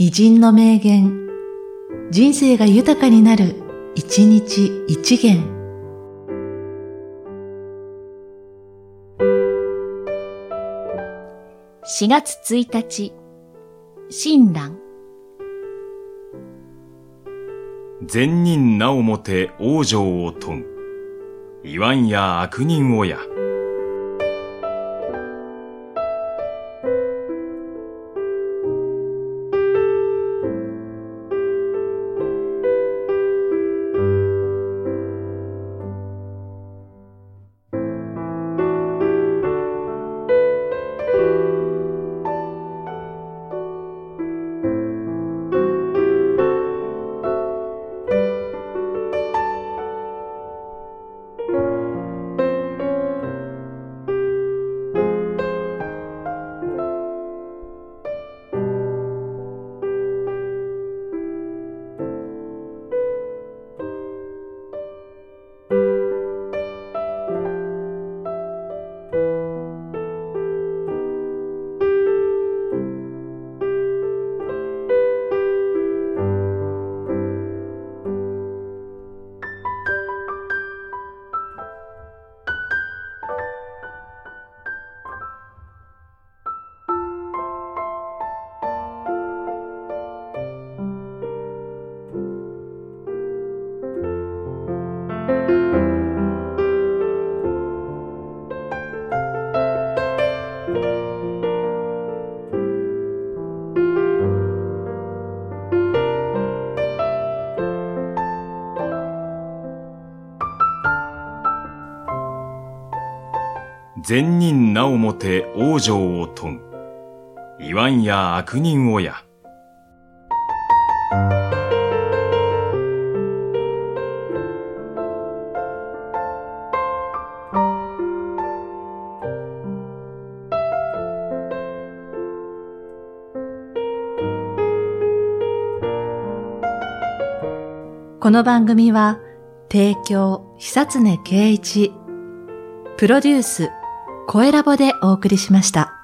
偉人の名言、人生が豊かになる、一日一元。4月1日、親鸞。善人なおもて往生を問う。言わんや悪人をや。善人なおもて往生を問う。言わんや悪人をや。この番組は、提供、久常圭一、プロデュース、声ラボでお送りしました。